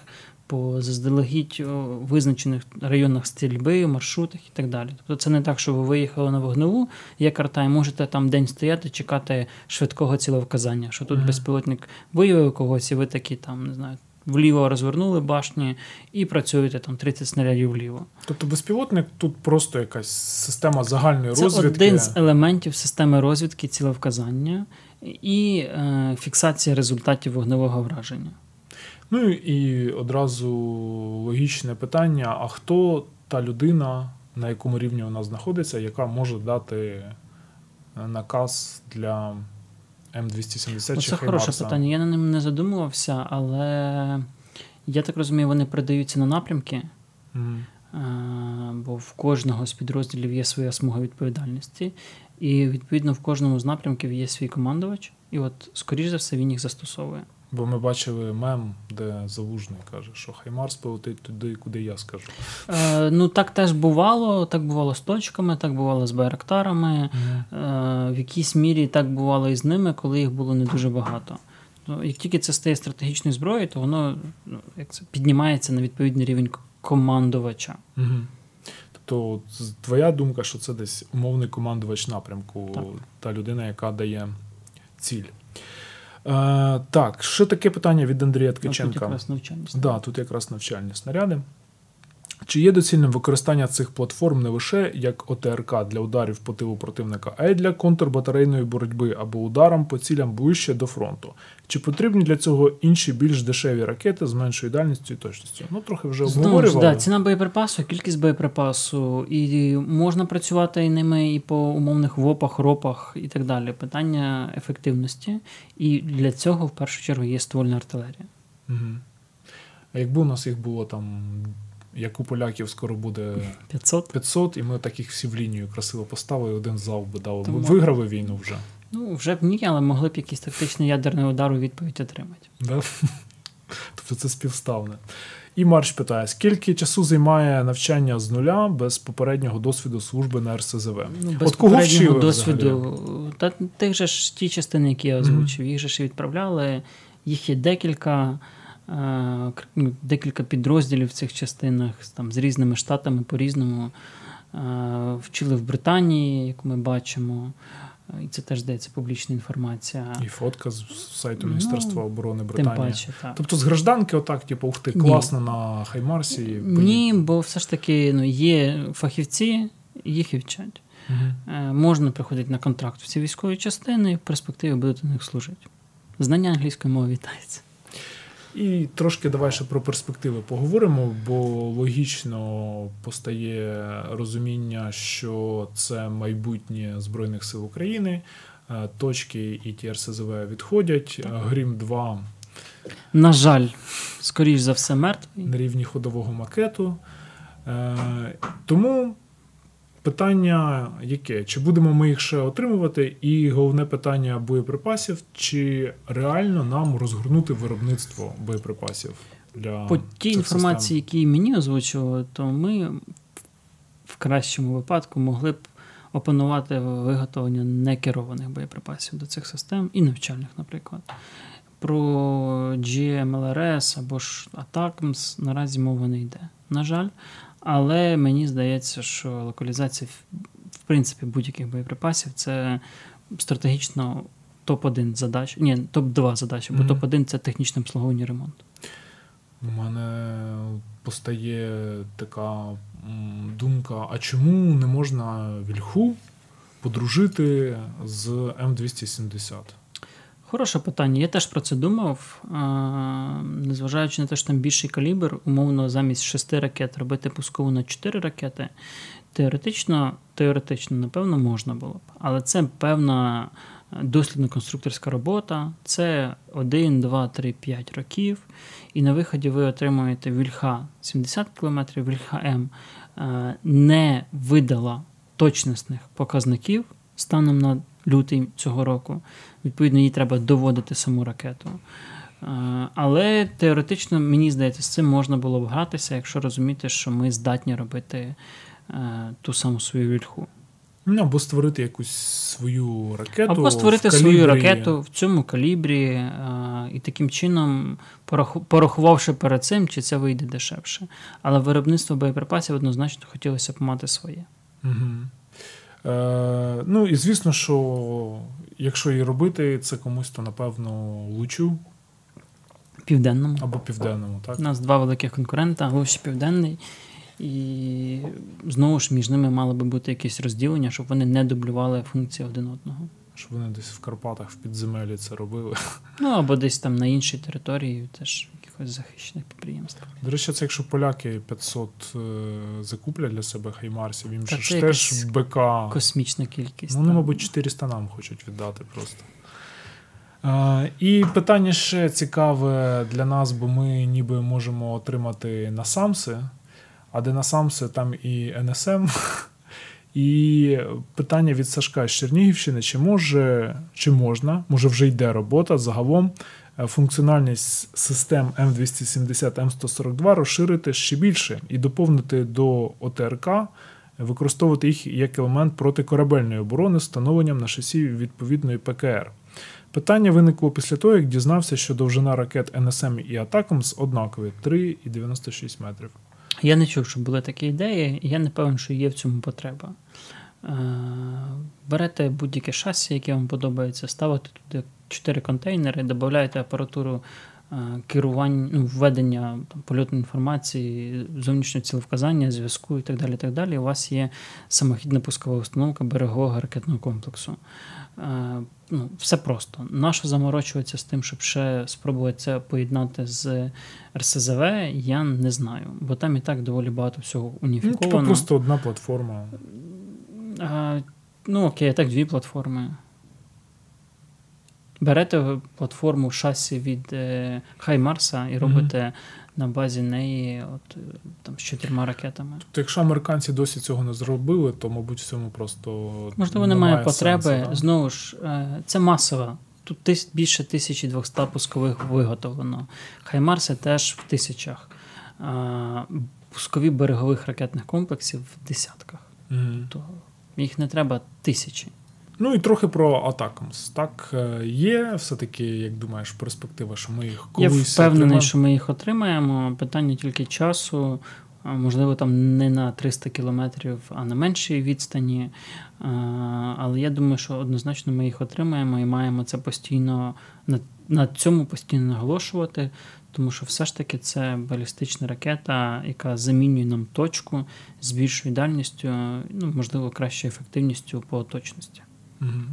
по заздалегідь визначених районах стрільби, маршрутах і так далі. Тобто це не так, що ви виїхали на вогневу, є карта, і можете там день стояти, чекати швидкого цілевказання, що тут mm-hmm. безпілотник виявив когось, і ви такі там, не знаю. Вліво розвернули башні і працюєте там 30 снарядів вліво. Тобто безпілотник тут просто якась система загальної Це розвідки. Це один з елементів системи розвідки цілевказання і е, фіксація результатів вогневого враження. Ну і одразу логічне питання: а хто та людина, на якому рівні вона знаходиться, яка може дати е, наказ для М270 чи Це хороше питання. Я на ним не задумувався, але я так розумію, вони передаються на напрямки. Mm. Бо в кожного з підрозділів є своя смуга відповідальності, і відповідно в кожному з напрямків є свій командувач, і от, скоріш за все, він їх застосовує. Бо ми бачили мем, де Залужний каже, що Хаймарс полетить туди, куди я скажу. Е, ну так теж бувало. Так бувало з точками, так бувало з байрактарами. Е, в якійсь мірі так бувало і з ними, коли їх було не дуже багато. Ну, Як тільки це стає стратегічною зброєю, то воно ну, як це, піднімається на відповідний рівень командувача. Угу. Тобто, твоя думка, що це десь умовний командувач напрямку, Так. та людина, яка дає ціль. Е, так, ще таке питання від Андрія Ткаченка. Тут Ткаченка. навчальні навчальність. Да, тут якраз навчальні снаряди. Чи є доцільним використання цих платформ не лише як ОТРК для ударів по тилу противника, а й для контрбатарейної боротьби або ударам по цілям ближче до фронту? Чи потрібні для цього інші більш дешеві ракети з меншою дальністю і точністю? Ну, трохи вже обговорювали. да, ціна боєприпасу, кількість боєприпасу, і можна працювати і ними і по умовних ВОПах, ропах і так далі. Питання ефективності. І для цього в першу чергу є ствольна артилерія. Угу. А якби у нас їх було там, як у поляків скоро буде 500? 500, і ми таких всі в лінію красиво поставили, один зал би дали. Ми Тому- виграли війну вже. Ну, вже б ні, але могли б якийсь тактичний ядерний удар у відповідь отримати. Да? Тобто це співставне. І Марш питає: скільки часу займає навчання з нуля без попереднього досвіду служби на РСЗВ? Ну, без От кого попереднього вчили досвіду. Та тих же ж ті частини, які я озвучив, їх же ж відправляли. Їх є декілька, декілька підрозділів в цих частинах там, з різними штатами по-різному. Е, Вчили в Британії, як ми бачимо. Е, І це теж здається публічна інформація. І фотка з сайту Ну, Міністерства оборони Тим Британії. паче, так. Тобто з гражданки, отак, типу, ух ти, Ні. класно на Хаймарсі. Ні, бо все ж таки ну, є фахівці, їх і вчать. Е, Можна приходити на контракт в ці військові частини і в перспективі будуть у них служити. Знання англійської мови вітається. І трошки давай ще про перспективи поговоримо, бо логічно постає розуміння, що це майбутнє Збройних сил України. Е, Точки і ті РСЗВ відходять. Е, Грім 2 На жаль, скоріш за все, мертвий. на рівні ходового макету. Е, Тому питання яке? Чи будемо ми їх ще отримувати? І головне питання боєприпасів: чи реально нам розгорнути виробництво боєприпасів для По тій інформації, які мені озвучували, то ми в кращому випадку могли б опанувати виготовлення некерованих боєприпасів до цих систем і навчальних, наприклад. Про GMLRS або ж ATACMS наразі мова не йде. На жаль. Але мені здається, що локалізація в- принципі будь-яких боєприпасів це стратегічно топ-1 задач. Ні, топ-2 задачі, бо Мгм. топ-1 це технічне обслуговування ремонт. У мене постає така думка: а чому не можна вільху подружити з М270? Хороше питання. Я теж про це думав. Незважаючи на те, що там більший калібр, умовно, замість 6 ракет робити пускову на 4 ракети. Теоретично, теоретично, напевно, можна було б. Але це певна дослідно-конструкторська робота. Це 1, 2, 3, 5 років. І на виході ви отримуєте вільха 70 км, вільха М е, не видала точностних показників станом на лютий цього року. Відповідно, їй треба доводити саму ракету. Е, Але теоретично, мені здається, з цим можна було б гратися, якщо розуміти, що ми здатні робити е, ту саму свою вільху. Ну, або створити якусь свою ракету. Або створити в свою ракету в цьому калібрі, е, і таким чином, порахувавши перед цим, чи це вийде дешевше. Але виробництво боєприпасів однозначно хотілося б мати своє. Угу. Е, ну і звісно, що якщо її робити, це комусь, то напевно лучу Південному. або південному, так? У нас два великих конкурента, Лучі Південний. І знову ж між ними мало би бути якесь розділення, щоб вони не дублювали функції один одного. Щоб вони десь в Карпатах в підземелі це робили. Ну або десь там на іншій території, теж якихось захищених підприємств. До речі, це якщо поляки 500 е, закуплять для себе хаймарсів, їм Та ж теж БК. Космічна кількість. Ну, вони, там. мабуть, 400 нам хочуть віддати просто. Е, і питання ще цікаве для нас, бо ми ніби можемо отримати насамси, а де насамси, там і НСМ. І питання від Сашка з Чернігівщини: чи може, чи можна, може вже йде робота загалом функціональність систем М270 М142 розширити ще більше і доповнити до ОТРК, використовувати їх як елемент протикорабельної оборони встановленням на шасі відповідної ПКР. Питання виникло після того, як дізнався, що довжина ракет НСМ і Атакамс однакові 3,96 метрів. Я не чув, що були такі ідеї, і я не певен, що є в цьому потреба. Е, берете будь-яке шасі, яке вам подобається, ставите туди 4 контейнери, додаєте апаратуру е, керування, ну, введення там, польотної інформації, зовнішнього цілевказання, зв'язку і так далі. так далі. У вас є самохідна пускова установка берегового ракетного комплексу. Е, ну, Все просто. Нащо заморочуватися з тим, щоб ще спробувати це поєднати з РСЗВ, я не знаю, бо там і так доволі багато всього Ну, уніфіковано. типу просто одна платформа. А, ну, окей, так дві платформи. Берете платформу шасі від е, Хаймарса і робите на базі неї от, е, там, з чотирма ракетами. То якщо американці досі цього не зробили, то, мабуть, в цьому просто Можливо, немає потреби. сенсу, да? Знову ж, е, це масово. Тут тис- більше 1200 пускових виготовлено. Хаймарси теж в тисячах. Пускові берегових ракетних комплексів в десятках. Мгм. То їх не треба тисячі. Ну і трохи про Атакамс. Так, е, є все-таки, як думаєш, перспектива, що ми їх Я впевнений, отримаємо? що ми їх отримаємо. Питання тільки часу. Можливо, там не на 300 кілометрів, а на меншій відстані. Але я думаю, що однозначно ми їх отримаємо і маємо це постійно на цьому постійно наголошувати, тому що все ж таки це балістична ракета, яка замінює нам точку з більшою дальністю, ну можливо, кращою ефективністю по точності.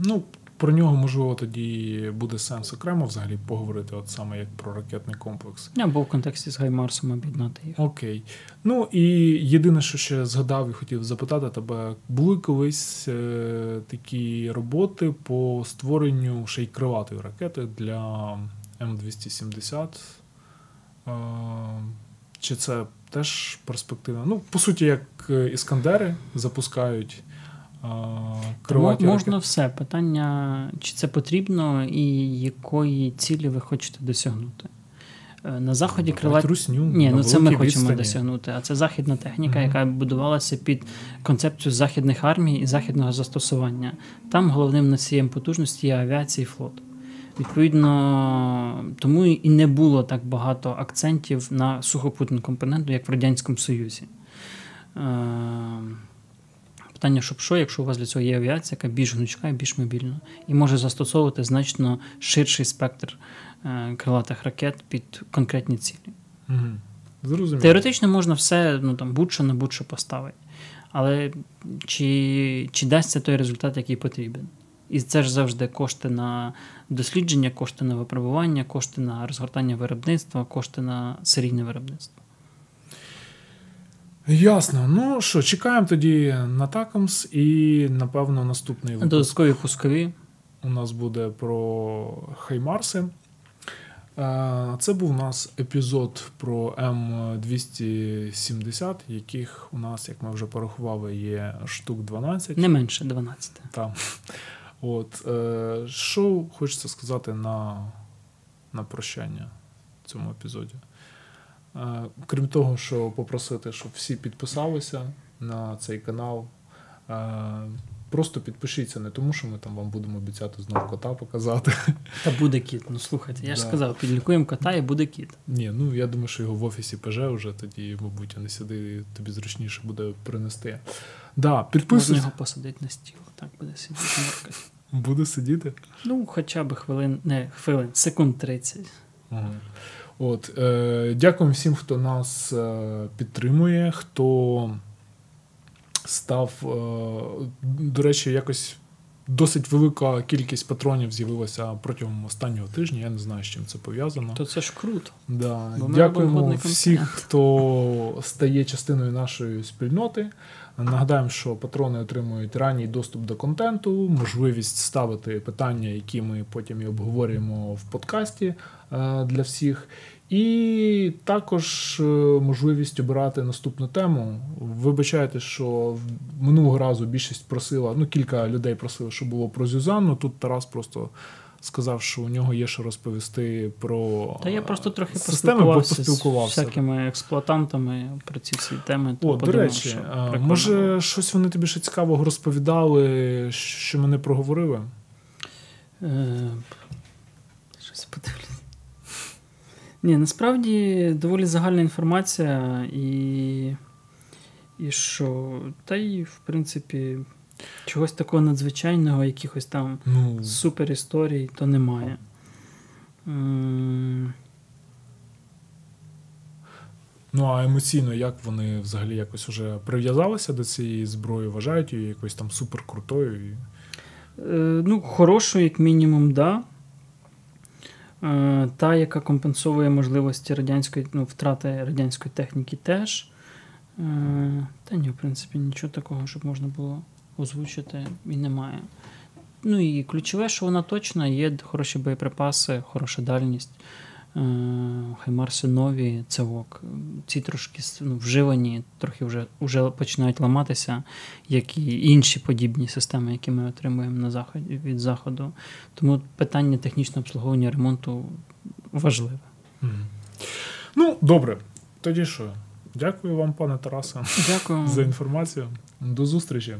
Ну, про нього, можливо, тоді буде сенс окремо взагалі поговорити, от саме як про ракетний комплекс. Або в контексті з Гаймарсом об'єднати їх. Окей. Ну і єдине, що ще згадав і хотів запитати тебе, були колись е, такі роботи по створенню ще й крилатої ракети для М270. Е, чи це теж перспективно? Ну, по суті, як е, іскандери запускають е, крилаті Можна все. Питання, чи це потрібно і якої цілі ви хочете досягнути. Е, На заході Давайте крилаті. русню Ні, на ну це ми хочемо відстані. досягнути. А це західна техніка, Мгм. яка будувалася під концепцію західних армій і західного застосування. Там головним носієм потужності є авіація і флот. Відповідно, тому і не було так багато акцентів на сухопутну компоненту, як в Радянському Союзі. Е, Питання, щоб що, якщо у вас для цього є авіація, яка більш гнучка і більш мобільна, і може застосовувати значно ширший спектр е, крилатих ракет під конкретні цілі. Зрозуміло. Теоретично можна все ну, там, будь-що на будь-що поставити. Але чи, чи дасть це той результат, який потрібен? І це ж завжди кошти на дослідження, кошти на випробування, кошти на розгортання виробництва, кошти на серійне виробництво. Ясно. Ну що, чекаємо тоді на Такамс і, напевно, наступний випуск Додаткові пускові. у нас буде про Хаймарси. Е, Це був у нас епізод про М270, яких у нас, як ми вже порахували, є штук 12. Не менше 12. Там. От, е, що хочеться сказати на, на прощання в цьому епізоді? Крім того, що попросити, щоб всі підписалися на цей канал. Просто підпишіться, не тому, що ми там вам будемо обіцяти знову кота показати. Та буде кіт. Ну слухайте, я ж Да. сказав, підлікуємо кота і буде кіт. Ні, ну я думаю, що його в офісі ПЖ вже тоді, мабуть, а не сюди тобі зручніше буде принести. Да, Можна його посадити на стіл. Так буде сидіти. моркати. Буде сидіти. Ну, хоча б хвилин, не хвилин, секунд 30. Ага. От, е, дякуємо всім, хто нас е, підтримує, хто став. Е, до речі, якось досить велика кількість патронів з'явилася протягом останнього тижня. Я не знаю, з чим це пов'язано. То це ж круто. Да. Бо Дякуємо всіх, хто стає частиною нашої спільноти. Нагадаємо, що патрони отримують ранній доступ до контенту, можливість ставити питання, які ми потім і обговорюємо в подкасті е, для всіх. І також е, можливість обирати наступну тему. Вибачайте, що минулого разу більшість просила, ну кілька людей просили, щоб було про Зюзанну. Тут Тарас просто сказав, що у нього є що розповісти про Та я просто трохи системи, бо поспілкувався з всякими експлуатантами про ці всі теми. О, подумав, до речі, може щось вони тобі ще цікавого розповідали, що ми не проговорили? Е, щось подивлюсь. Ні, насправді доволі загальна інформація, і і що, та й, в принципі, чогось такого надзвичайного, якихось там ну, супер історій, то немає. Ну, а емоційно, як вони взагалі якось вже прив'язалися до цієї зброї, вважають її якоюсь там суперкрутою? Е, Ну, хорошою, як мінімум, да. Е, та, яка компенсує можливості радянської, ну, втрати радянської техніки теж. Е, та ні, в принципі, нічого такого, щоб можна було озвучити, і немає. Ну і ключове, що вона точно є хороші боєприпаси, хороша дальність. Е, Хаймарси нові, це ок. Ці трошки ну, вживані, трохи вже вже починають ламатися, як і інші подібні системи, які ми отримуємо на заході від заходу. Тому питання технічного обслуговування ремонту важливе. Mm. Ну, добре. Тоді що? Дякую вам, пане Тарасе, Дякую. за інформацію. До зустрічі.